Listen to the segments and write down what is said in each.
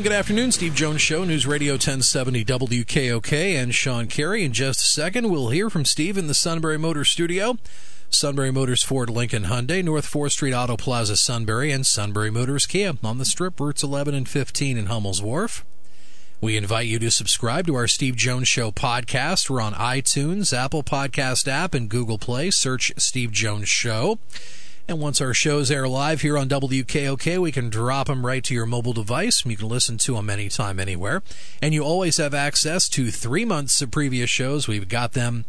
And good afternoon, Steve Jones Show, News Radio 1070 WKOK, and Sean Carey. In just a second, we'll hear from Steve in the Sunbury Motor studio. Sunbury Motors Ford Lincoln Hyundai, North 4th Street Auto Plaza Sunbury, and Sunbury Motors Kia on the strip routes 11 and 15 in Hummel's Wharf. We invite you to subscribe to our Steve Jones Show podcast. We're on iTunes, Apple Podcast app, and Google Play. Search Steve Jones Show. And once our shows air live here on WKOK, we can drop them right to your mobile device. You can listen to them anytime, anywhere. And you always have access to three months of previous shows. We've got them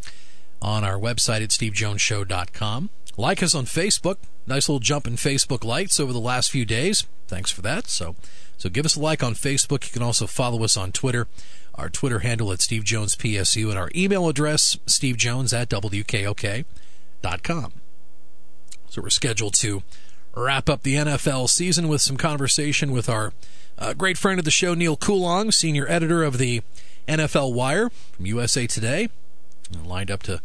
on our website at stevejonesshow.com. Like us on Facebook. Nice little jump in Facebook likes over the last few days. Thanks for that. So, so give us a like on Facebook. You can also follow us on Twitter. Our Twitter handle at Steve Jones PSU and our email address, stevejones at WKOK.com. So we're scheduled to wrap up the NFL season with some conversation with our uh, great friend of the show, Neil Coolong, senior editor of the NFL Wire from USA Today, lined up to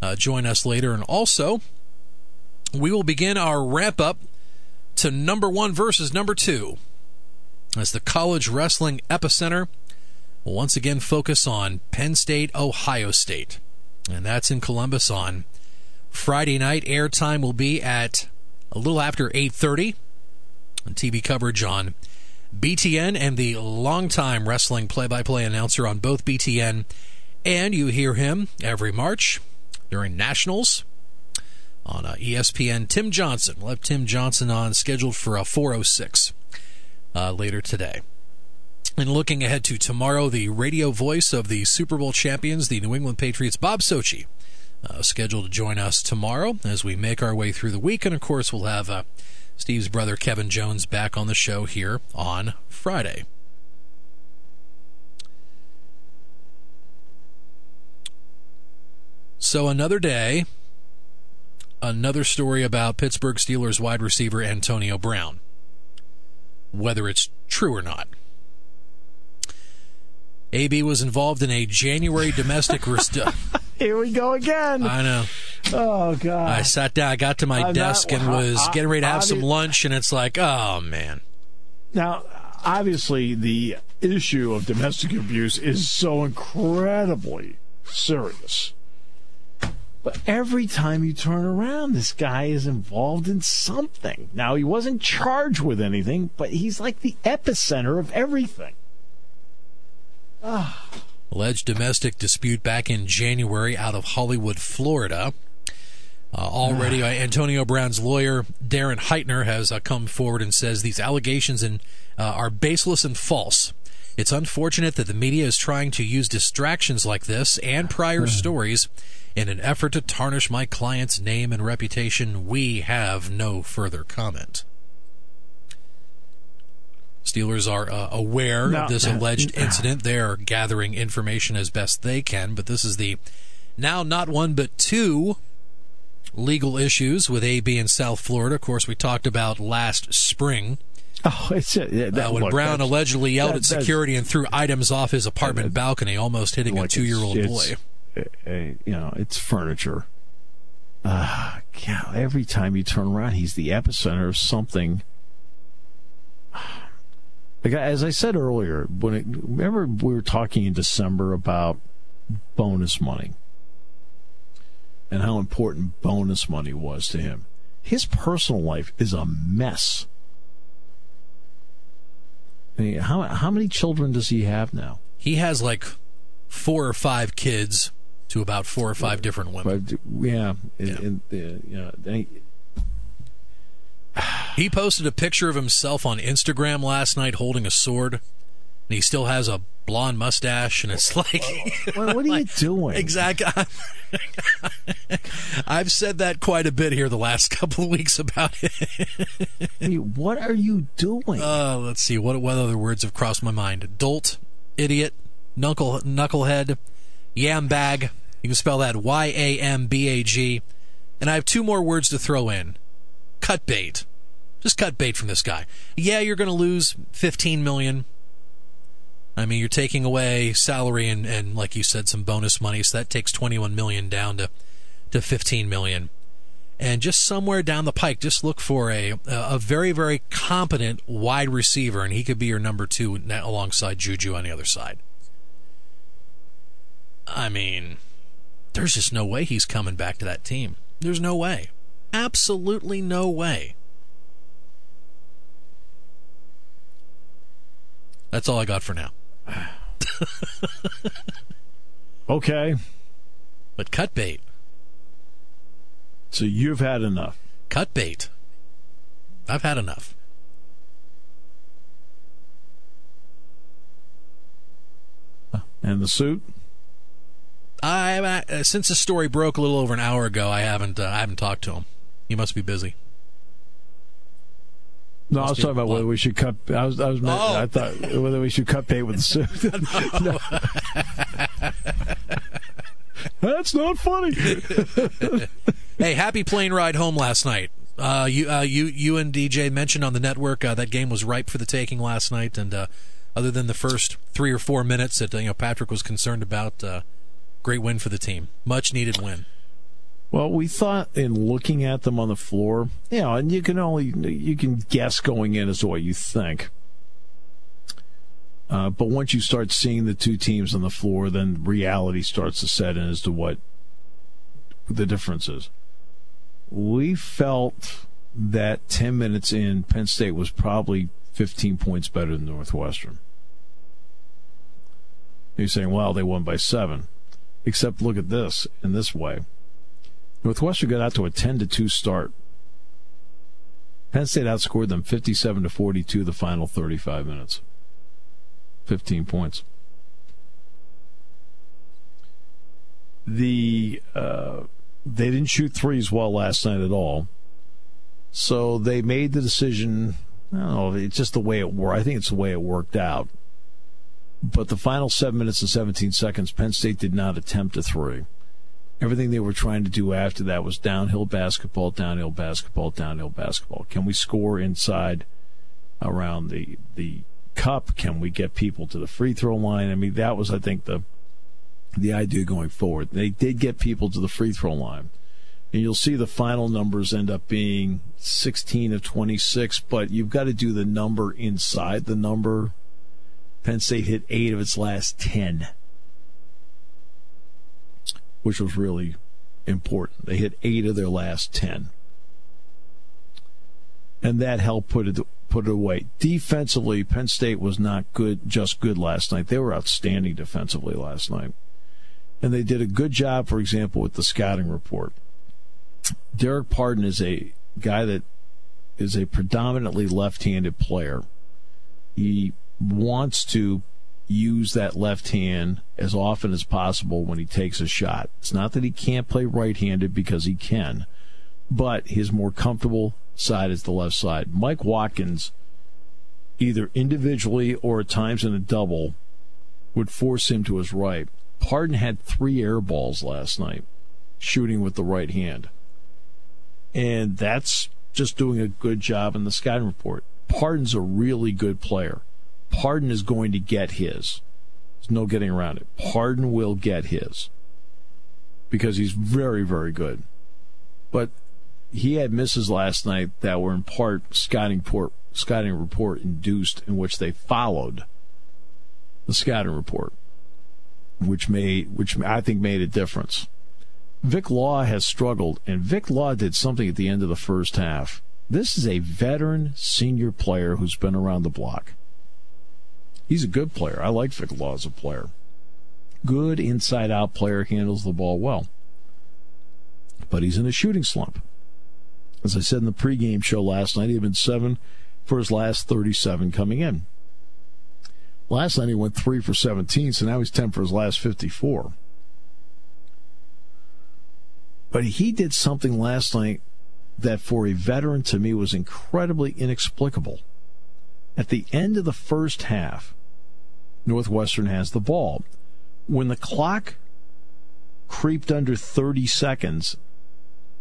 uh, join us later. And also, we will begin our wrap up to number one versus number two as the college wrestling epicenter will once again focus on Penn State, Ohio State. And that's in Columbus on Friday night airtime will be at a little after 8:30. TV coverage on BTN and the longtime wrestling play-by-play announcer on both BTN and you hear him every March during Nationals on uh, ESPN. Tim Johnson. We'll have Tim Johnson on scheduled for a 406 uh, later today. And looking ahead to tomorrow, the radio voice of the Super Bowl champions, the New England Patriots, Bob Socci, uh, scheduled to join us tomorrow as we make our way through the week. And of course, we'll have uh, Steve's brother Kevin Jones back on the show here on Friday. So, another day, another story about Pittsburgh Steelers wide receiver Antonio Brown. Whether it's true or not. AB was involved in a January domestic. rest- Here we go again. I know. Oh God! I sat down. I got to my I'm desk not- and was I- getting ready to have some lunch, and it's like, oh man. Now, obviously, the issue of domestic abuse is so incredibly serious. But every time you turn around, this guy is involved in something. Now, he wasn't charged with anything, but he's like the epicenter of everything. Ah. Alleged domestic dispute back in January out of Hollywood, Florida. Uh, already, uh, Antonio Brown's lawyer, Darren Heitner, has uh, come forward and says these allegations and, uh, are baseless and false. It's unfortunate that the media is trying to use distractions like this and prior stories in an effort to tarnish my client's name and reputation. We have no further comment. Steelers are uh, aware No. of this alleged incident. They are gathering information as best they can, but this is the now not one but two legal issues with AB in South Florida. Of course, we talked about last spring Oh, it's uh, yeah, that, uh, when look, Brown allegedly yelled that- at security and threw items off his apartment balcony, almost hitting a two-year-old boy. uh, uh, you know, it's furniture. Ah, yeah. Every time you turn around, he's the epicenter of something. Like, as I said earlier, when it, remember we were talking in December about bonus money and how important bonus money was to him. his personal life is a mess. I mean, how how many children does he have now? He has like four or five kids to about four or five different women. Yeah, yeah. And, uh, yeah. He posted a picture of himself on Instagram last night holding a sword, and he still has a blonde mustache, and it's like, what, what are you doing? Exactly. I've said that quite a bit here the last couple of weeks about it. Mean, what are you doing? Uh, let's see. What what other words have crossed my mind? Dolt, idiot, knuckle knucklehead, yam bag. You can spell that Y A M B A G. And I have two more words to throw in. Cut bait. Just cut bait from this guy. Yeah, you're going to lose 15 million. I mean, you're taking away salary and, and like you said, some bonus money, so that takes 21 million down to to 15 million. And just somewhere down the pike, just look for a a very very competent wide receiver, and he could be your number two alongside Juju on the other side. I mean, there's just no way he's coming back to that team. There's no way. Absolutely no way. That's all I got for now. okay. But cut bait. So you've had enough. Cut bait. I've had enough. And the suit? I uh, since the story broke a little over an hour ago. I haven't uh, I haven't talked to him. He must be busy. No, I was talking about whether we should cut. I was, I was, oh. I thought whether we should cut bait with the suit. That's not funny. hey, happy plane ride home last night. Uh, you, uh, you, you and DJ mentioned on the network uh, that game was ripe for the taking last night, and uh, other than the first three or four minutes that you know Patrick was concerned about, uh, great win for the team, much needed win. Well, we thought in looking at them on the floor, you know, and you can only you can guess going in as to what you think. Uh, but once you start seeing the two teams on the floor, then reality starts to set in as to what the difference is. We felt that 10 minutes in, Penn State was probably 15 points better than Northwestern. You're saying, well, they won by seven. Except look at this in this way. Northwestern got out to a 10 to 2 start. Penn State outscored them 57 to 42 the final 35 minutes. 15 points. The uh, they didn't shoot threes well last night at all. So they made the decision. I don't know. It's just the way it worked. I think it's the way it worked out. But the final seven minutes and 17 seconds, Penn State did not attempt a three everything they were trying to do after that was downhill basketball, downhill basketball, downhill basketball. Can we score inside around the the cup? Can we get people to the free throw line? I mean, that was I think the the idea going forward. They did get people to the free throw line. And you'll see the final numbers end up being 16 of 26, but you've got to do the number inside the number. Penn State hit eight of its last 10 which was really important. They hit eight of their last 10. And that helped put it put it away. Defensively, Penn State was not good, just good last night. They were outstanding defensively last night. And they did a good job, for example, with the scouting report. Dererk Pardon is a guy that is a predominantly left handed player. He wants to use that left hand as often as possible when he takes a shot. It's not that he can't play right handed because he can, but his more comfortable side is the left side. Mike Watkins, either individually or at times in a double, would force him to his right. Pardon had three air balls last night, shooting with the right hand. And that's just doing a good job in the scouting report. Pardon's a really good player. Pardon is going to get his. There's no getting around it. Pardon will get his because he's very, very good. But he had misses last night that were in part scouting report, scouting report induced, in which they followed the scouting report, which made, which I think made a difference. Vic Law has struggled, and Vic Law did something at the end of the first half. This is a veteran senior player who's been around the block. He's a good player. I like Vic Law as a player. Good inside out player, handles the ball well. But he's in a shooting slump. As I said in the pregame show last night, he had been seven for his last 37 coming in. Last night he went three for 17, so now he's 10 for his last 54. But he did something last night that for a veteran to me was incredibly inexplicable. At the end of the first half, Northwestern has the ball. When the clock creeped under 30 seconds,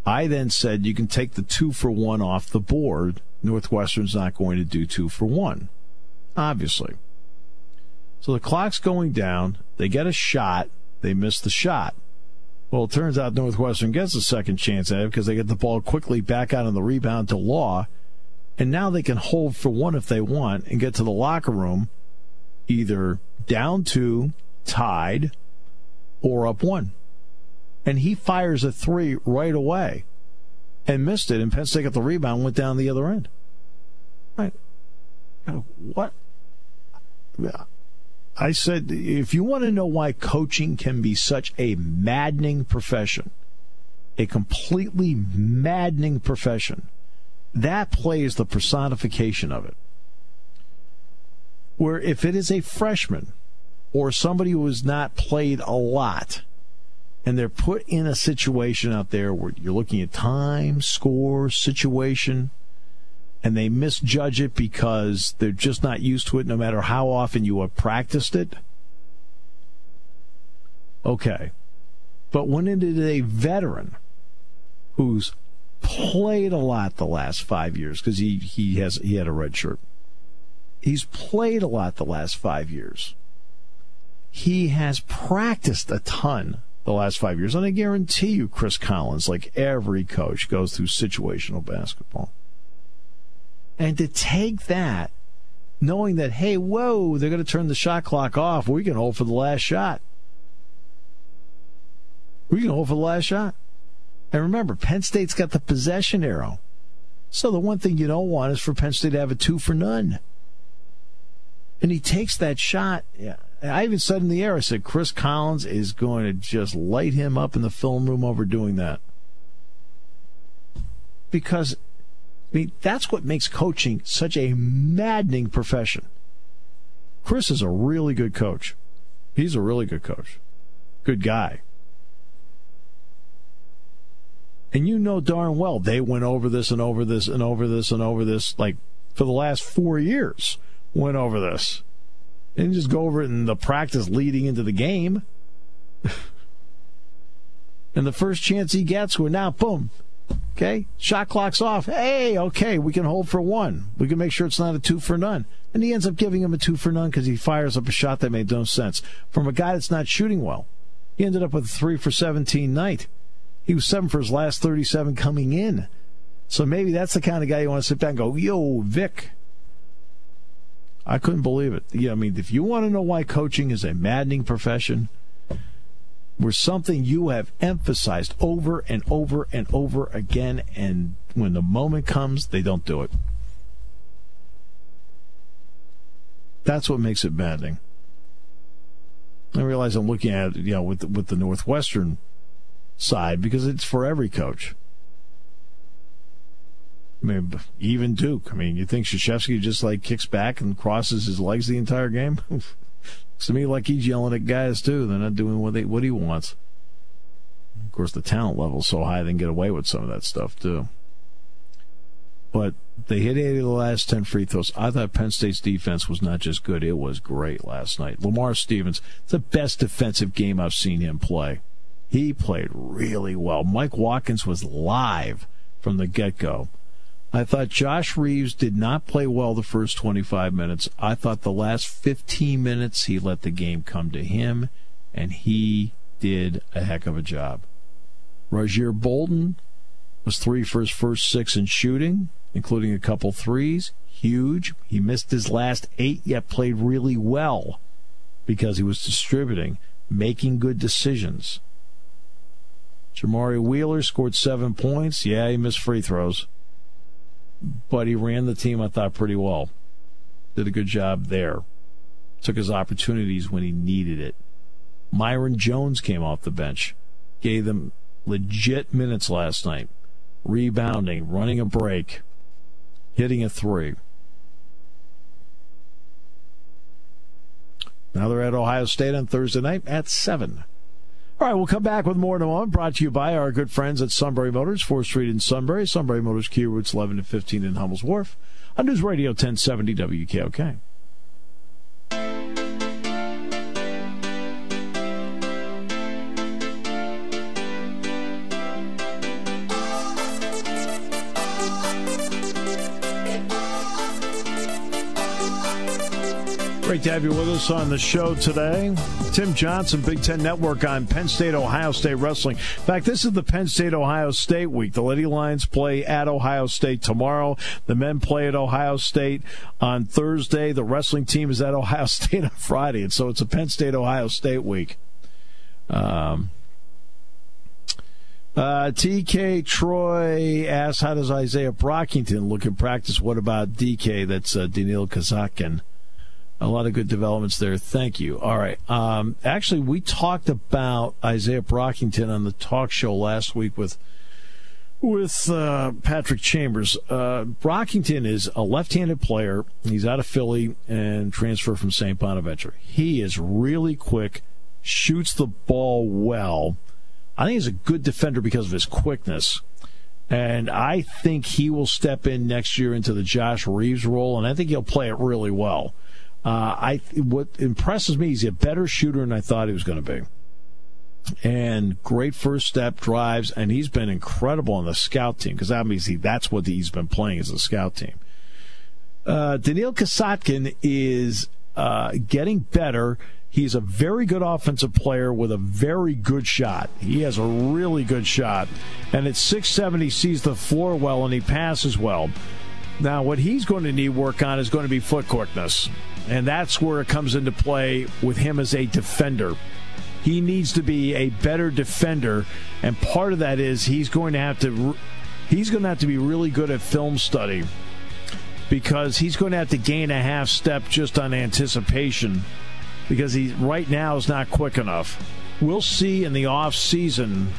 I then said you can take the two for one off the board. Northwestern's not going to do two for one, obviously. So the clock's going down. They get a shot. They miss the shot. Well, it turns out Northwestern gets a second chance at it because they get the ball quickly back out on the rebound to Law. And now they can hold for one if they want and get to the locker room either down two, tied, or up one. And he fires a three right away and missed it. And Penn State got the rebound went down the other end. Right. What? I said, if you want to know why coaching can be such a maddening profession, a completely maddening profession, that play is the personification of it. Where if it is a freshman or somebody who has not played a lot, and they're put in a situation out there where you're looking at time, score, situation, and they misjudge it because they're just not used to it no matter how often you have practiced it. Okay. But when it is a veteran who's played a lot the last five years, because he, he has he had a red shirt. He's played a lot the last five years. He has practiced a ton the last five years. And I guarantee you, Chris Collins, like every coach, goes through situational basketball. And to take that, knowing that, hey, whoa, they're going to turn the shot clock off, we can hold for the last shot. We can hold for the last shot. And remember, Penn State's got the possession arrow. So the one thing you don't want is for Penn State to have a two for none. And he takes that shot. I even said in the air, I said, Chris Collins is going to just light him up in the film room over doing that. Because I mean, that's what makes coaching such a maddening profession. Chris is a really good coach. He's a really good coach. Good guy. And you know darn well they went over this and over this and over this and over this like for the last four years. Went over this. They didn't just go over it in the practice leading into the game. and the first chance he gets, we're now boom, Okay, shot clock's off. Hey, okay, we can hold for one. We can make sure it's not a two for none. And he ends up giving him a two for none because he fires up a shot that made no sense from a guy that's not shooting well. He ended up with a three for 17 night. He was seven for his last 37 coming in. So maybe that's the kind of guy you want to sit back and go, yo, Vic. I couldn't believe it. Yeah, I mean, if you want to know why coaching is a maddening profession, were something you have emphasized over and over and over again, and when the moment comes, they don't do it. That's what makes it maddening. I realize I'm looking at it, you know, with with the Northwestern side because it's for every coach. I mean, even Duke. I mean, you think Krzyzewski just like kicks back and crosses his legs the entire game? to me like he's yelling at guys too. They're not doing what they what he wants. Of course, the talent level's so high they can get away with some of that stuff too. But they hit eight of the last ten free throws. I thought Penn State's defense was not just good; it was great last night. Lamar Stevens, the best defensive game I've seen him play. He played really well. Mike Watkins was live from the get go. I thought Josh Reeves did not play well the first 25 minutes. I thought the last 15 minutes he let the game come to him, and he did a heck of a job. Rasir Bolton was three for his first six in shooting, including a couple threes. Huge. He missed his last eight, yet played really well because he was distributing, making good decisions. Jamari Wheeler scored seven points. Yeah, he missed free throws, but he ran the team, I thought, pretty well. Did a good job there. Took his opportunities when he needed it. Myreon Jones came off the bench, gave them legit minutes last night, rebounding, running a break, hitting a three. Now they're at Ohio State on Thursday night at 7. All right, we'll come back with more in a moment. Brought to you by our good friends at Sunbury Motors, 4th Street in Sunbury. Sunbury Motors, Kia routes 11 and 15 in Hummel's Wharf. On News Radio 1070 WKOK. Great to have you with us on the show today. Tim Johnson, Big Ten Network on Penn State, Ohio State Wrestling. In fact, this is the Penn State, Ohio State week. The Lady Lions play at Ohio State tomorrow. The men play at Ohio State on Thursday. The wrestling team is at Ohio State on Friday. And so it's a Penn State, Ohio State week. Um, uh, TK Troy asks, how does Isaiah Brockington look in practice? What about DK? That's uh, Daniil Kasatkin. A lot of good developments there. Thank you. All right. Um, actually, we talked about Isaiah Brockington on the talk show last week with with uh, Patrick Chambers. Uh, Brockington is a left-handed player. He's out of Philly and transferred from St. Bonaventure. He is really quick, shoots the ball well. I think he's a good defender because of his quickness. And I think he will step in next year into the Josh Reeves role, and I think he'll play it really well. Uh, I what impresses me is he's a better shooter than I thought he was going to be. And great first step drives, and he's been incredible on the scout team because obviously that's what he's been playing as a scout team. Uh, Daniil Kasatkin is uh, getting better. He's a very good offensive player with a very good shot. He has a really good shot. And at 6'7, he sees the floor well and he passes well. Now, what he's going to need work on is going to be foot quickness. And that's where it comes into play with him as a defender. He needs to be a better defender, and part of that is he's going to have to he's going to have to be really good at film study because he's going to have to gain a half step just on anticipation because he right now is not quick enough. We'll see in the off season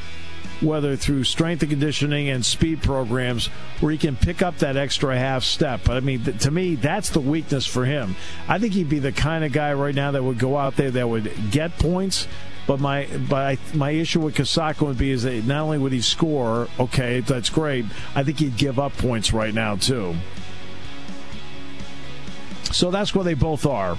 whether through strength and conditioning and speed programs, where he can pick up that extra half step. But I mean, to me, that's the weakness for him. I think he'd be the kind of guy right now that would go out there that would get points. But my but I, my issue with Kasaka would be is that not only would he score, okay, that's great. I think he'd give up points right now too. So that's where they both are.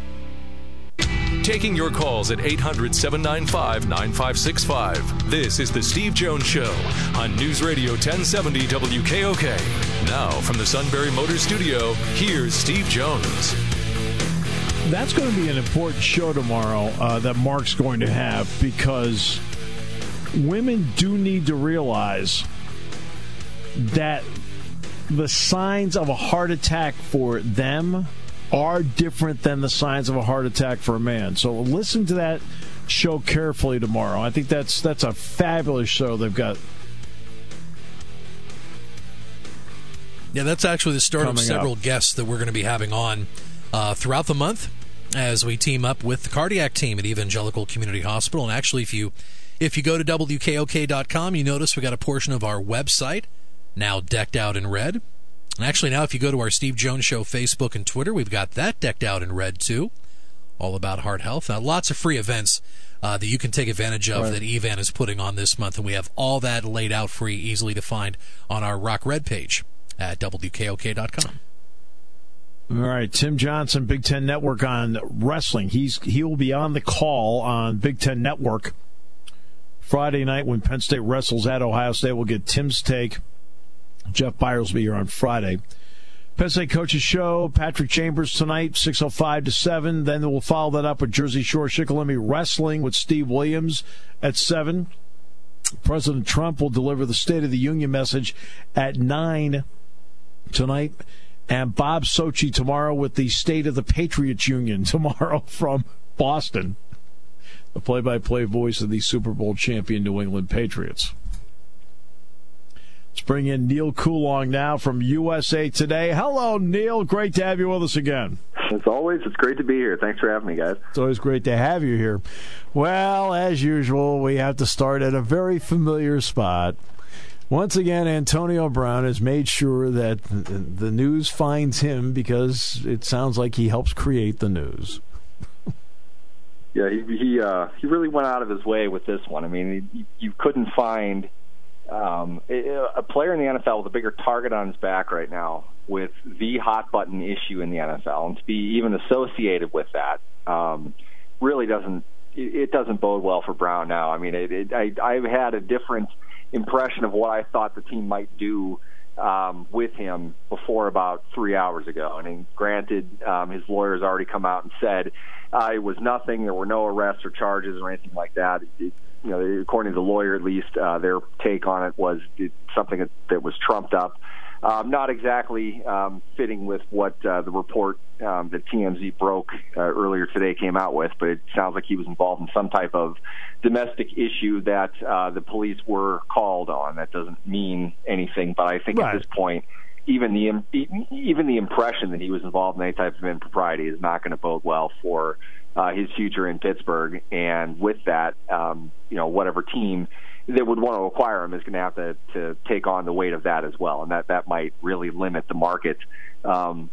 Taking your calls at 800 795 9565. This is The Steve Jones Show on News Radio 1070 WKOK. Now, from the Sunbury Motor Studio, here's Steve Jones. That's going to be an important show tomorrow uh, that Mark's going to have because women do need to realize that the signs of a heart attack for them are different than the signs of a heart attack for a man. So listen to that show carefully tomorrow. I think that's that's a fabulous show they've got. Yeah, that's actually the start of several up. guests that we're going to be having on uh, throughout the month. as we team up with the cardiac team at Evangelical Community Hospital. And actually, if you if you go to WKOK.com, you notice we got a portion of our website now decked out in red. And actually, now if you go to our Steve Jones Show Facebook and Twitter, we've got that decked out in red too, all about heart health. Now, lots of free events uh, that you can take advantage of right. that Evan is putting on this month, and we have all that laid out free, easily to find on our Rock Red page at WKOK.com. All right, Tim Johnson, Big Ten Network on wrestling. He's he will be on the call on Big Ten Network Friday night when Penn State wrestles at Ohio State. We'll get Tim's take. Jeff Byers will be here on Friday. Penn State Coaches Show, Patrick Chambers tonight, 6.05 to 7. Then we'll follow that up with Jersey Shore Shikellamy Wrestling with Steve Williams at 7. President Trump will deliver the State of the Union message at 9 tonight. And Bob Socci tomorrow with the State of the Patriots Union tomorrow from Boston. The play by play voice of the Super Bowl champion New England Patriots. Let's bring in Neil Coolong now from USA Today. Hello, Neil. Great to have you with us again. As always, it's great to be here. Thanks for having me, guys. It's always great to have you here. Well, as usual, we have to start at a very familiar spot. Once again, Antonio Brown has made sure that the news finds him because it sounds like he helps create the news. Yeah, he he, uh, he really went out of his way with this one. I mean, you, you couldn't find um, a player in the NFL with a bigger target on his back right now with the hot button issue in the NFL, and to be even associated with that um, really doesn't it doesn't bode well for Brown now. I mean, it, it, I I've had a different impression of what I thought the team might do um, with him before about three hours ago. And then, granted, um, his lawyers already come out and said uh, it was nothing. There were no arrests or charges or anything like that. It, you know, according to the lawyer, at least, uh, their take on it was something that, that was trumped up. Um, not exactly um, fitting with what uh, the report um, that TMZ broke uh, earlier today came out with, but it sounds like he was involved in some type of domestic issue that uh, the police were called on. That doesn't mean anything, but I think right. at this point, even the even the impression that he was involved in any type of impropriety is not going to bode well for uh, his future in Pittsburgh. And with that, um, you know, whatever team that would want to acquire him is going to have to, to take on the weight of that as well, and that that might really limit the market um,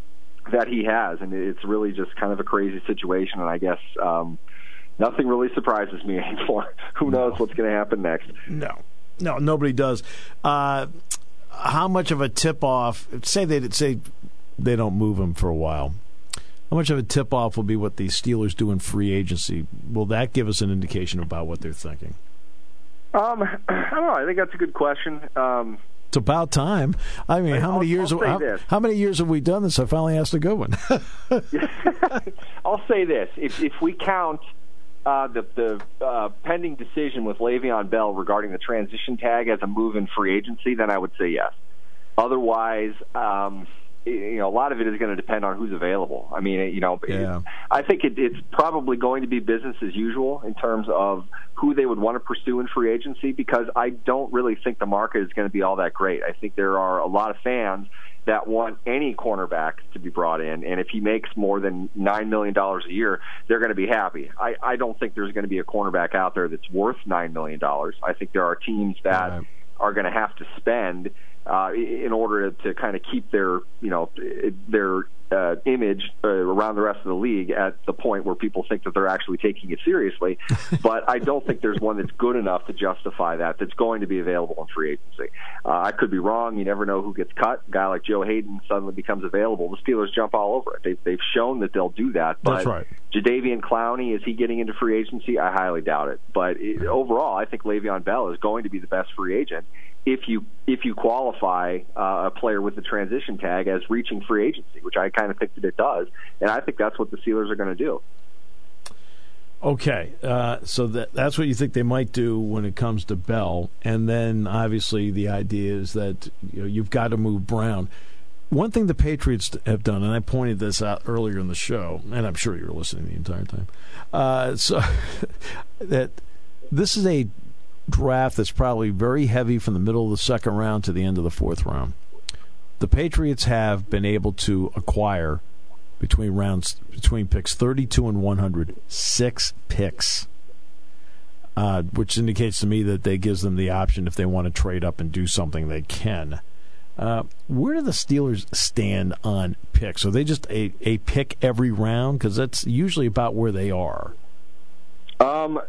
that he has. And it's really just kind of a crazy situation. And I guess um, nothing really surprises me anymore. Who knows no. what's going to happen next? No, no, nobody does. Uh, how much of a tip off? Say they say they don't move him for a while. How much of a tip off will be what the Steelers do in free agency? Will that give us an indication about what they're thinking? Um, I don't know. I think that's a good question. Um, it's about time. I mean, how I'll, many years? How, how, many years have we done this? I finally asked a good one. I'll say this: if if we count uh, the the uh, pending decision with Le'Veon Bell regarding the transition tag as a move in free agency, then I would say yes. Otherwise, um, you know, a lot of it is going to depend on who's available. I mean, you know, yeah. I think it, it's probably going to be business as usual in terms of who they would want to pursue in free agency because I don't really think the market is going to be all that great. I think there are a lot of fans that want any cornerback to be brought in, and if he makes more than nine million dollars a year, they're going to be happy. I, I don't think there's going to be a cornerback out there that's worth nine million dollars. I think there are teams that right. are going to have to spend uh, in order to, to kind of keep their you know their uh, image uh, around the rest of the league at the point where people think that they're actually taking it seriously. but I don't think there's one that's good enough to justify that. That's going to be available in free agency. Uh, I could be wrong. You never know who gets cut. A guy like Joe Haden suddenly becomes available. The Steelers jump all over it. They've, they've shown that they'll do that. But that's right. Jadeveon Clowney is he getting into free agency? I highly doubt it. But it, overall, I think Le'Veon Bell is going to be the best free agent if you if you qualify uh, a player with the transition tag as reaching free agency, which I kind of think that it does, and I think that's what the Steelers are going to do. Okay, uh, so that that's what you think they might do when it comes to Bell, and then obviously the idea is that you know you've got to move Brown. One thing the Patriots have done, and I pointed this out earlier in the show, and I'm sure you were listening the entire time. Uh, so that this is a draft that's probably very heavy from the middle of the second round to the end of the fourth round. The Patriots have been able to acquire between rounds between picks 32 and 100. Six picks. Uh, which indicates to me that they gives them the option if they want to trade up and do something they can. Uh, where do the Steelers stand on picks? Are they just a, a pick every round? Because that's usually about where they are. Um,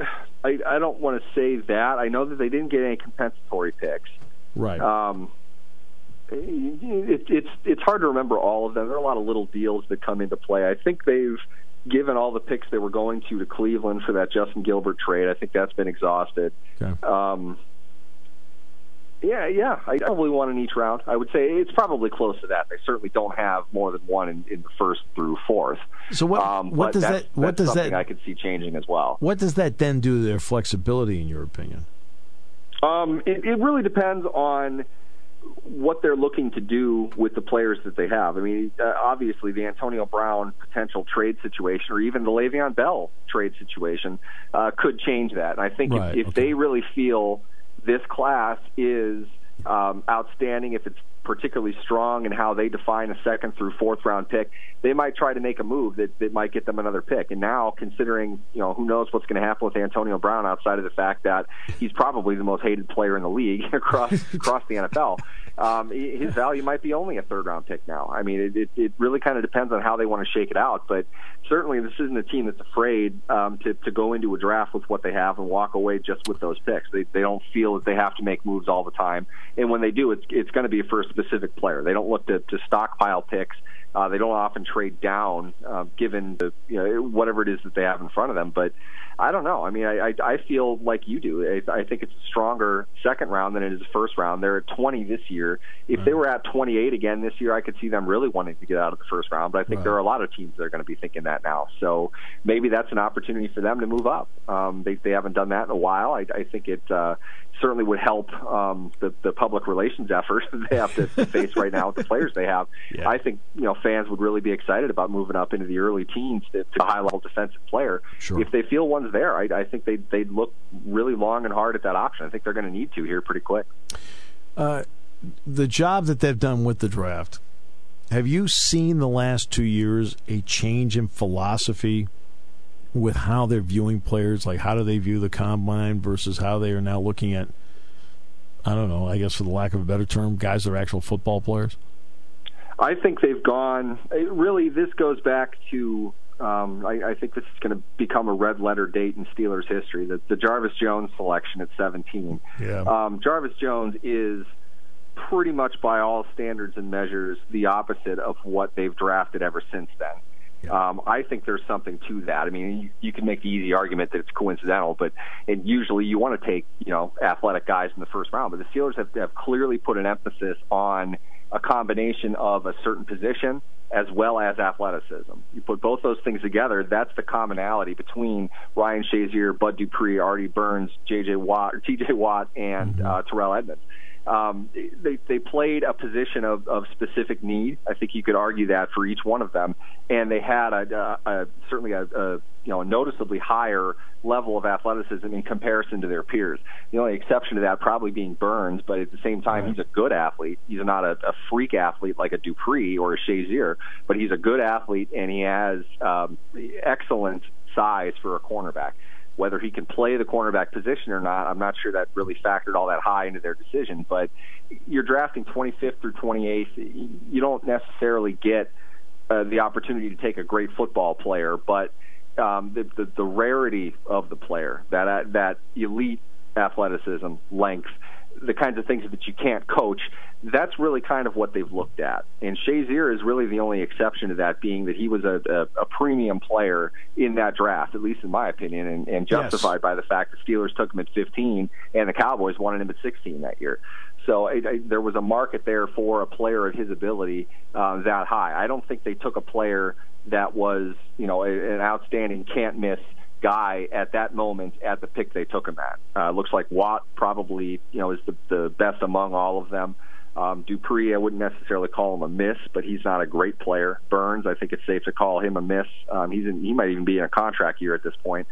I, I don't want to say that. I know that they didn't get any compensatory picks. Right. Um, it, it's it's hard to remember all of them. There are a lot of little deals that come into play. I think they've given all the picks they were going to to Cleveland for that Justin Gilbert trade. I think that's been exhausted. Okay. Um, yeah, yeah. I probably one in each round. I would say it's probably close to that. They certainly don't have more than one in, in the first through fourth. So what? Um, what does that? What does that? I could see changing as well. What does that then do to their flexibility, in your opinion? Um, it, it really depends on what they're looking to do with the players that they have. I mean, uh, obviously the Antonio Brown potential trade situation, or even the Le'Veon Bell trade situation, uh, could change that. And I think Right, if, if okay. they really feel this class is um, outstanding, if it's particularly strong in how they define a second through fourth round pick, they might try to make a move that, that might get them another pick. And now, considering you know who knows what's going to happen with Antonio Brown outside of the fact that he's probably the most hated player in the league across across the NFL, um, his value might be only a third round pick now. I mean, it, it, it really kind of depends on how they want to shake it out. But certainly, this isn't a team that's afraid um, to to go into a draft with what they have and walk away just with those picks. They they don't feel that they have to make moves all the time, and when they do, it's it's going to be for a specific player. They don't look to, to stockpile picks. Uh, they don't often trade down, uh, given the you know whatever it is that they have in front of them. But I don't know. I mean, I I, I feel like you do. I, I think it's a stronger second round than it is first round. They're at 20 this year. If they were at 28 again this year, I could see them really wanting to get out of the first round. But I think Right. there are a lot of teams that are going to be thinking that now. So maybe that's an opportunity for them to move up. Um, they they haven't done that in a while. I, I think it. Uh, certainly would help um, the, the public relations effort they have to, face right now with the players they have. Yeah. I think you know fans would really be excited about moving up into the early teens to, to a high level defensive player. Sure. If they feel one's there, I, I think they they'd look really long and hard at that option. I think they're going to need to here pretty quick. Uh, the job that they've done with the draft. Have you seen the last two years a change in philosophy with how they're viewing players? Like, how do they view the combine versus how they are now looking at, I don't know, I guess for the lack of a better term, guys that are actual football players? I think they've gone. It really, this goes back to. Um, I, I think this is going to become a red letter date in Steelers history. The, the Jarvis Jones selection at 17. Yeah. Um, Jarvis Jones is pretty much, by all standards and measures, the opposite of what they've drafted ever since then. Um, I think there's something to that. I mean, you, you can make the easy argument that it's coincidental, but and usually you want to take you know athletic guys in the first round. But the Steelers have, have clearly put an emphasis on a combination of a certain position as well as athleticism. You put both those things together, that's the commonality between Ryan Shazier, Bud Dupree, Artie Burns, J.J. Watt, or T.J. Watt, and uh, Terrell Edmunds. Um, they they played a position of, of specific need. I think you could argue that for each one of them, and they had a, a, a certainly a, a you know a noticeably higher level of athleticism in comparison to their peers. The only exception to that probably being Burns, but at the same time, he's a good athlete. He's not a, a freak athlete like a Dupree or a Shazier, but he's a good athlete and he has um, excellent size for a cornerback. Whether he can play the cornerback position or not, I'm not sure that really factored all that high into their decision. But you're drafting 25th through 28th. You don't necessarily get uh, the opportunity to take a great football player, but um, the, the the rarity of the player, that uh, that elite athleticism, length, the kinds of things that you can't coach. That's really kind of what they've looked at. And Shazier is really the only exception to that, being that he was a, a, a premium player in that draft, at least in my opinion, and, and justified Yes. by the fact the Steelers took him at 15 and the Cowboys wanted him at 16 that year. So I, I, there was a market there for a player of his ability uh, that high. I don't think they took a player that was, you know, a, an outstanding can't miss guy at that moment at the pick they took him at. Uh, looks like Watt probably, you know, is the, the best among all of them. Um, Dupree, I wouldn't necessarily call him a miss, but he's not a great player. Burns, I think it's safe to call him a miss. Um, he's in, he might even be in a contract year at this point.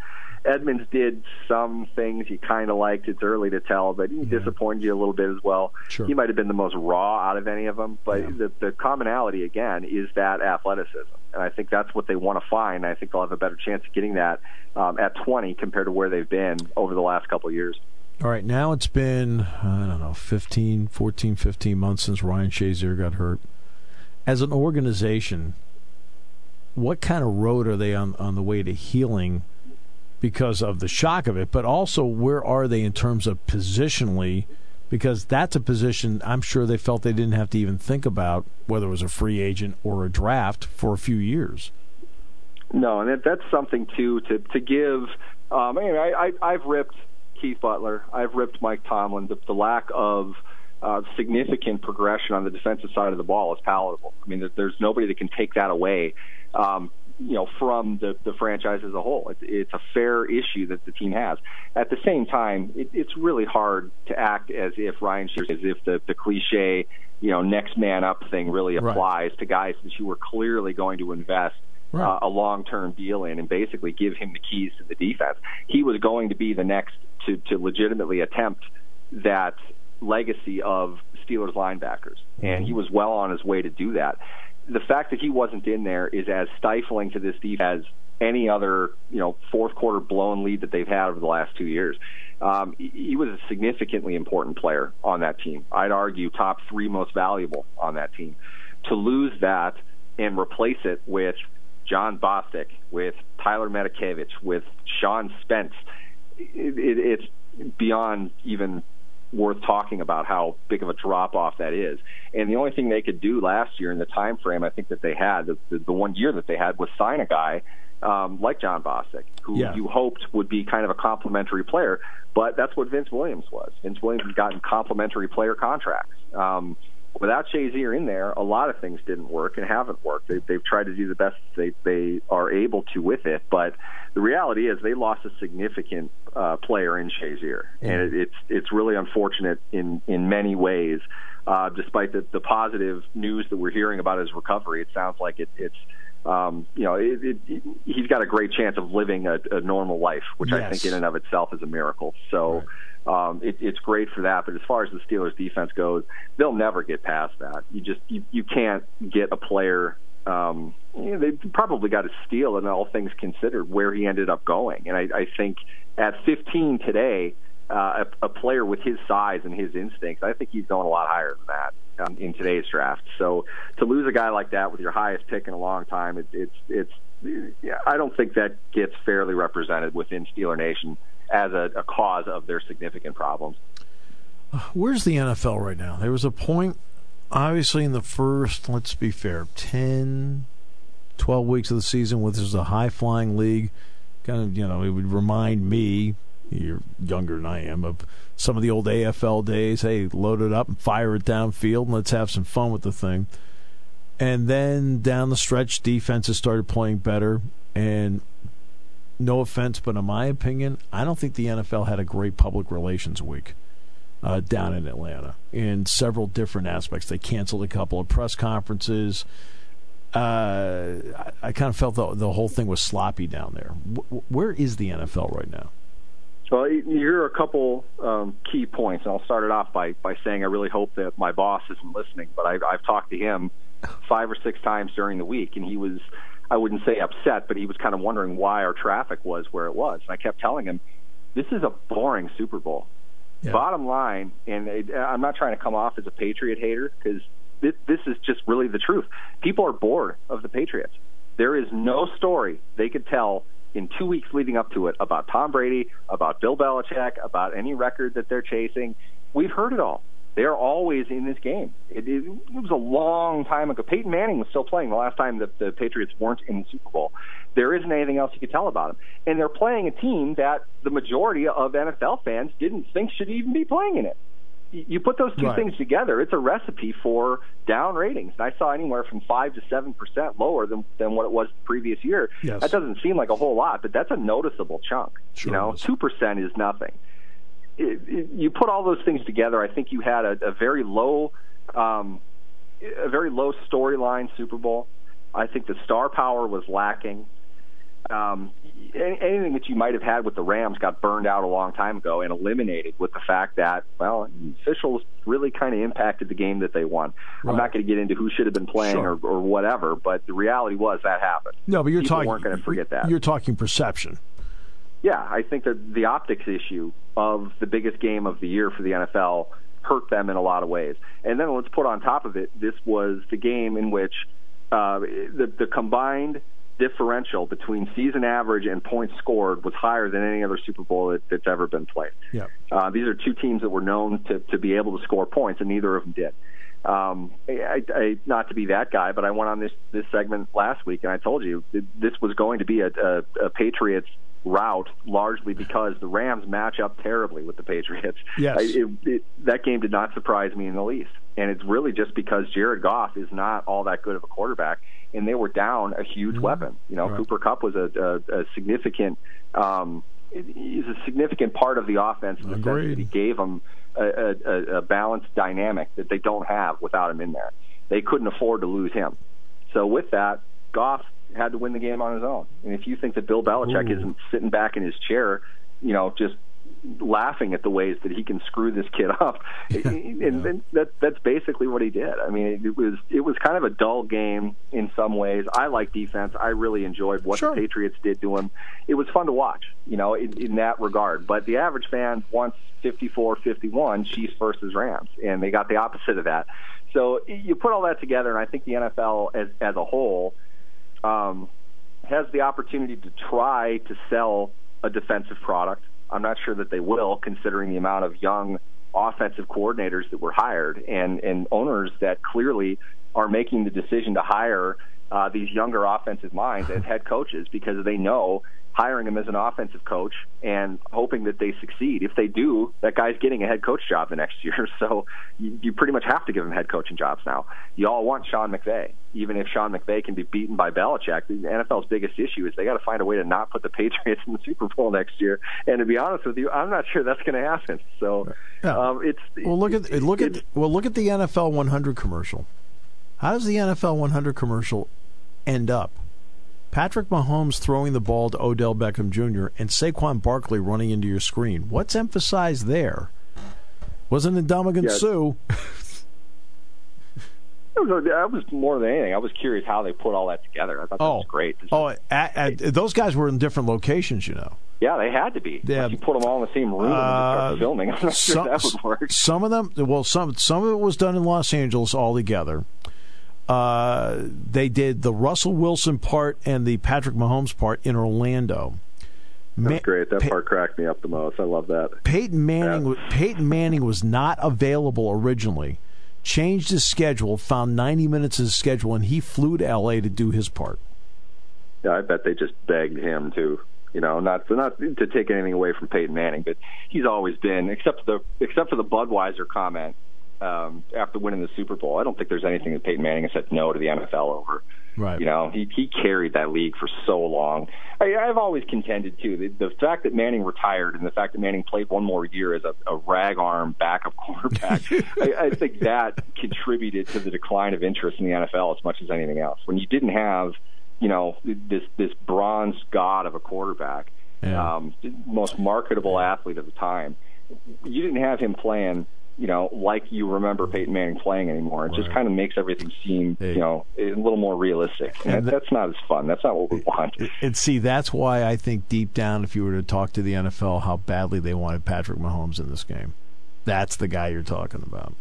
Edmunds did some things you kind of liked. It's early to tell, but he yeah. disappointed you a little bit as well. Sure. He might have been the most raw out of any of them, but yeah. the, the commonality again is that athleticism, and I think that's what they want to find. I think they'll have a better chance of getting that um, at 20 compared to where they've been over the last couple of years. All right, now it's been, I don't know, 15, 14, 15 months since Ryan Shazier got hurt. As an organization, what kind of road are they on, on the way to healing because of the shock of it? But also, where are they in terms of positionally? Because that's a position I'm sure they felt they didn't have to even think about whether it was a free agent or a draft for a few years. No, and that's something too to to give. Um, I I, I I've ripped Keith Butler. I've ripped Mike Tomlin. The, the lack of uh, significant progression on the defensive side of the ball is palatable. I mean, there's nobody that can take that away. Um, you know, from the, the franchise as a whole, it, it's a fair issue that the team has. At the same time, it, it's really hard to act as if Ryan Shazier, as if the, the cliche, you know, next man up thing really applies right. to guys that you were clearly going to invest right. uh, a long term deal in and basically give him the keys to the defense. He was going to be the next to, to legitimately attempt that legacy of Steelers linebackers, and he was well on his way to do that. The fact that he wasn't in there is as stifling to this defense as any other, you know, fourth quarter blown lead that they've had over the last two years. Um, he was a significantly important player on that team. I'd argue top three most valuable on that team. To lose that and replace it with John Bostic, with Tyler Matakevich, with Sean Spence, it, it, it's beyond even worth talking about how big of a drop off that is. And the only thing they could do last year in the time frame I think that they had, the, the, the one year that they had, was sign a guy um, like John Bostic, who yeah. you hoped would be kind of a complimentary player. But that's what Vince Williams was. Vince Williams has gotten complimentary player contracts. Um, without Shazier in there, a lot of things didn't work and haven't worked. They, they've tried to do the best they they are able to with it, but the reality is they lost a significant uh, player in Shazier, and it, it's it's really unfortunate in in many ways. Uh, despite the, the positive news that we're hearing about his recovery, it sounds like it, it's um, you know, it, it, it, he's got a great chance of living a, a normal life, which yes. I think in and of itself is a miracle. So, right. um, it, it's great for that. But as far as the Steelers' defense goes, they'll never get past that. You just you, you can't get a player. Um, you know, they probably got to steal, and all things considered, where he ended up going. And I, I think at 15 today, uh, a, a player with his size and his instincts, I think he's going a lot higher than that um, in today's draft. So to lose a guy like that with your highest pick in a long time, it, it's it's yeah, I don't think that gets fairly represented within Steeler Nation as a, a cause of their significant problems. Where's the NFL right now? There was a point, obviously, in the first, let's be fair, 10, 12 weeks of the season, where this is a high flying league. Kind of, you know, it would remind me, you're younger than I am, of some of the old AFL days. Hey, load it up and fire it downfield and let's have some fun with the thing. And then down the stretch, defenses started playing better. And no offense, but in my opinion, I don't think the NFL had a great public relations week uh, down in Atlanta in several different aspects. They canceled a couple of press conferences. Uh, I, I, kind of felt the, the whole thing was sloppy down there. W- where is the NFL right now? Well, you hear a couple um, key points, and I'll start it off by, by saying I really hope that my boss isn't listening, but I've, I've talked to him five or six times during the week, and he was, I wouldn't say upset, but he was kind of wondering why our traffic was where it was. And I kept telling him, this is a boring Super Bowl. Yeah. Bottom line, and it, I'm not trying to come off as a Patriot hater because this, this is just really the truth. People are bored of the Patriots. There is no story they could tell in two weeks leading up to it about Tom Brady, about Bill Belichick, about any record that they're chasing. We've heard it all. They're always in this game. It, it, it was a long time ago. Peyton Manning was still playing the last time that the Patriots weren't in the Super Bowl. There isn't anything else you could tell about them. And they're playing a team that the majority of NFL fans didn't think should even be playing in it you put those two right. things together, it's a recipe for down ratings. And I saw anywhere from five to seven percent lower than than what it was the previous year. Yes. That doesn't seem like a whole lot, but that's a noticeable chunk. Sure you know, two percent is nothing. It, it, you put all those things together, I think you had a, a very low, um, a very low storyline Super Bowl. I think the star power was lacking. um, anything that you might have had with the Rams got burned out a long time ago and eliminated with the fact that, well, officials really kind of impacted the game that they won. Right. I'm not going to get into who should have been playing sure. or, or, whatever, but the reality was that happened. No, but you're People talking. weren't going to forget that. You're talking perception. Yeah, I think that the optics issue of the biggest game of the year for the NFL hurt them in a lot of ways. And then let's put on top of it, this was the game in which uh, the, the combined differential between season average and points scored was higher than any other Super Bowl that, that's ever been played. Yeah. Uh, these are two teams that were known to, to be able to score points, and neither of them did. Um, I, I, not to be that guy, but I went on this this segment last week, and I told you this was going to be a, a, a Patriots route, largely because the Rams match up terribly with the Patriots. Yes. I, it, it, that game did not surprise me in the least, and it's really just because Jared Goff is not all that good of a quarterback, and they were down a huge mm-hmm. weapon. You know, right. Cooper Kupp was a, a, a significant. Um, he's a significant part of the offense in the Agreed. sense that he gave them a, a, a balanced dynamic that they don't have without him in there. They couldn't afford to lose him. So with that, Goff had to win the game on his own. And if you think that Bill Belichick Ooh. isn't sitting back in his chair, you know, just laughing at the ways that he can screw this kid up, yeah. and, and that that's basically what he did. I mean, it was it was kind of a dull game in some ways. I like defense. I really enjoyed what sure. the Patriots did to him. It was fun to watch, you know, in, in that regard. But the average fan wants 54-51 Chiefs versus Rams, and they got the opposite of that. So you put all that together, and I think the NFL as as a whole um, has the opportunity to try to sell a defensive product. I'm not sure that they will, considering the amount of young offensive coordinators that were hired and, and owners that clearly are making the decision to hire uh, these younger offensive minds as head coaches because they know hiring him as an offensive coach and hoping that they succeed. If they do, that guy's getting a head coach job the next year. So you, you pretty much have to give him head coaching jobs now. You all want Sean McVay, even if Sean McVay can be beaten by Belichick. The NFL's biggest issue is they got to find a way to not put the Patriots in the Super Bowl next year. And to be honest with you, I'm not sure that's going to happen. So um, it's well. Look at look at well look at the NFL 100 commercial. How does the NFL 100 commercial end up? Patrick Mahomes throwing the ball to Odell Beckham Jr. and Saquon Barkley running into your screen. What's emphasized there? Wasn't it Dominican yeah. Sue? That was more than anything. I was curious how they put all that together. I thought that oh. was great. Oh, at, at, those guys were in different locations, you know. Yeah, they had to be. Yeah, you put them all in the same room uh, and start filming. I'm not some, sure that would work. Some of them, well, some some of it was done in Los Angeles all together. Uh, they did the Russell Wilson part and the Patrick Mahomes part in Orlando. That's Ma- great. That part cracked me up the most. I love that. Peyton Manning. Yeah. Peyton Manning was not available originally. Changed his schedule, found 90 minutes of his schedule, and he flew to L.A. to do his part. Yeah, I bet they just begged him to. You know, not not to take anything away from Peyton Manning, but he's always been, except for the except for the Budweiser comment um, after winning the Super Bowl. I don't think there's anything that Peyton Manning has said no to the NFL over. Right. You know, he he carried that league for so long. I, I've always contended too the, the fact that Manning retired and the fact that Manning played one more year as a, a rag arm backup quarterback. I, I think that contributed to the decline of interest in the NFL as much as anything else. When you didn't have, you know, this this bronze god of a quarterback, yeah. um, most marketable athlete of the time, you didn't have him playing you know, like you remember Peyton Manning playing anymore. It right. just kind of makes everything seem, hey. you know, a little more realistic. And, and that, that's not as fun. That's not what we want. And see, that's why I think deep down, if you were to talk to the NFL, how badly they wanted Patrick Mahomes in this game. That's the guy you're talking about.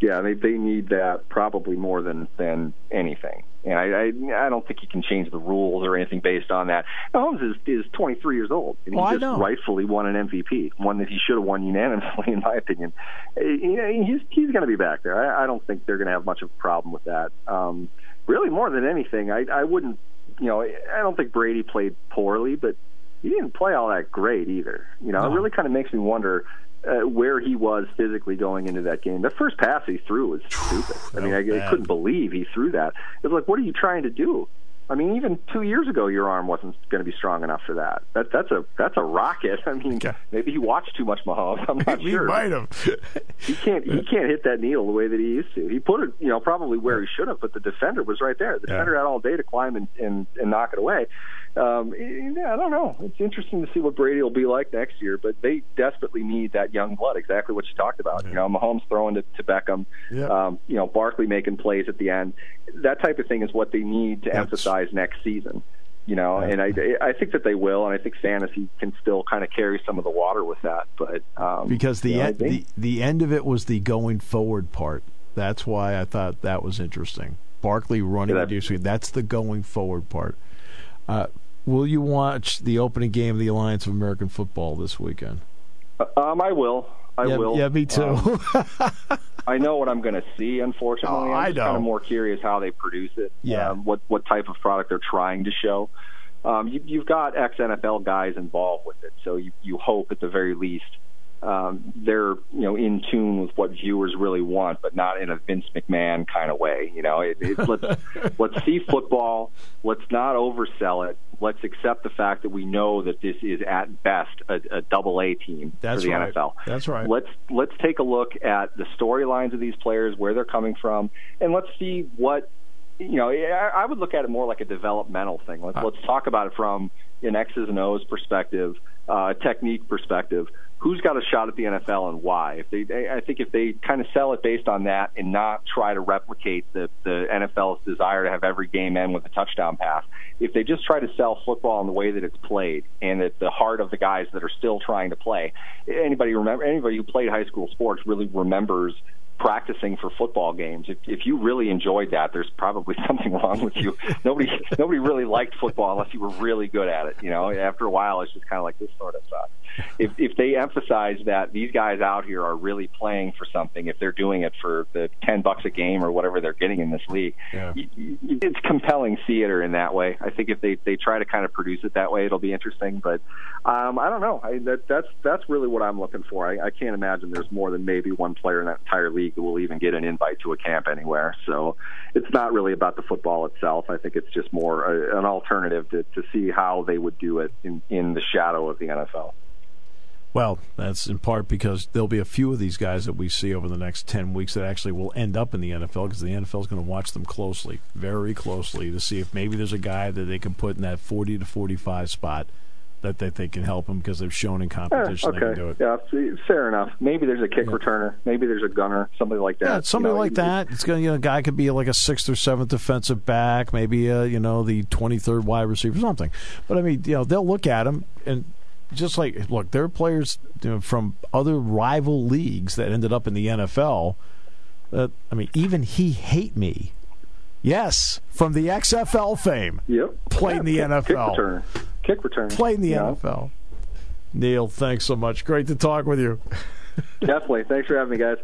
Yeah, they they need that probably more than than anything. And I, I I don't think you can change the rules or anything based on that. Mahomes is is 23 years old, and he oh, just rightfully won an MVP, one that he should have won unanimously, in my opinion. He's he's going to be back there. I, I don't think they're going to have much of a problem with that. Um, really, more than anything, I I wouldn't. You know, I don't think Brady played poorly, but he didn't play all that great either. You know, no. it really kind of makes me wonder uh, where he was physically going into that game. The first pass he threw was stupid. I mean, I, I couldn't believe he threw that. It was like, what are you trying to do? I mean, even two years ago, your arm wasn't going to be strong enough for that. That that's a that's a rocket. I mean, okay. maybe he watched too much Mahomes. I'm not he sure. He might have. he can't he can't hit that needle the way that he used to. He put it, you know, probably where he should have, but the defender was right there. The defender had all day to climb and, and and knock it away. Um, yeah, I don't know. It's interesting to see what Brady will be like next year, but they desperately need that young blood. Exactly what you talked about. Yeah. You know, Mahomes throwing to, to Beckham. Yeah. Um, you know, Barkley making plays at the end. That type of thing is what they need to That's, emphasize next season. You know, and I I think that they will, and I think fantasy can still kind of carry some of the water with that. But um, because the you know, end, the the end of it was the going forward part. That's why I thought that was interesting. Barkley running yeah, that, That's the going forward part. Uh, will you watch the opening game of the Alliance of American Football this weekend? Uh, um, I will. I yeah, will. Yeah, me too. Um, I know what I'm going to see. Unfortunately, oh, I'm know. kind of more curious how they produce it. Yeah. Um, what what type of product they're trying to show. Um, you, you've got ex NFL guys involved with it, so you you hope at the very least um, they're you know in tune with what viewers really want, but not in a Vince McMahon kind of way. You know, it, it, let's let's see football. Let's not oversell it. Let's accept the fact that we know that this is at best a, a double A team That's for the right. NFL. That's right. Let's let's take a look at the storylines of these players, where they're coming from, and let's see what you know. I, I would look at it more like a developmental thing. Let's uh, let's talk about it from an X's and O's perspective, uh, technique perspective who's got a shot at the NFL and why. If they, they I think if they kind of sell it based on that and not try to replicate the the NFL's desire to have every game end with a touchdown pass, if they just try to sell football in the way that it's played and at the heart of the guys that are still trying to play, anybody remember anybody who played high school sports really remembers practicing for football games. If, if you really enjoyed that, there's probably something wrong with you. nobody nobody really liked football unless you were really good at it. You know, after a while, it's just kind of like this sort of sucks. If if they emphasize that these guys out here are really playing for something, if they're doing it for the ten bucks a game or whatever they're getting in this league, yeah. it's compelling theater in that way. I think if they they try to kind of produce it that way, it'll be interesting. But um, I don't know. I, that, that's that's really what I'm looking for. I, I can't imagine there's more than maybe one player in that entire league league will even get an invite to a camp anywhere. So it's not really about the football itself. I think it's just more a, an alternative to, to see how they would do it in, in the shadow of the NFL. Well, that's in part because there'll be a few of these guys that we see over the next 10 weeks that actually will end up in the NFL because the NFL is going to watch them closely, very closely, to see if maybe there's a guy that they can put in that 40 to 45 spot that they think can help them because they've shown in competition okay. they can do it. Yeah, fair enough. Maybe there's a kick yeah. returner. Maybe there's a gunner, somebody like that. Yeah, somebody you know, like that. It's going. You know, a guy could be like a sixth or seventh defensive back. Maybe uh, you know the twenty third wide receiver, something. But I mean, you know, they'll look at him and just like look, there are players you know, from other rival leagues that ended up in the NFL. That I mean, even he hate me. Yes, from the XFL fame. Yep. Playing yeah, the NFL. Kick returner kick return. Play in the NFL. Neil, thanks so much. Great to talk with you. Definitely. Thanks for having me, guys.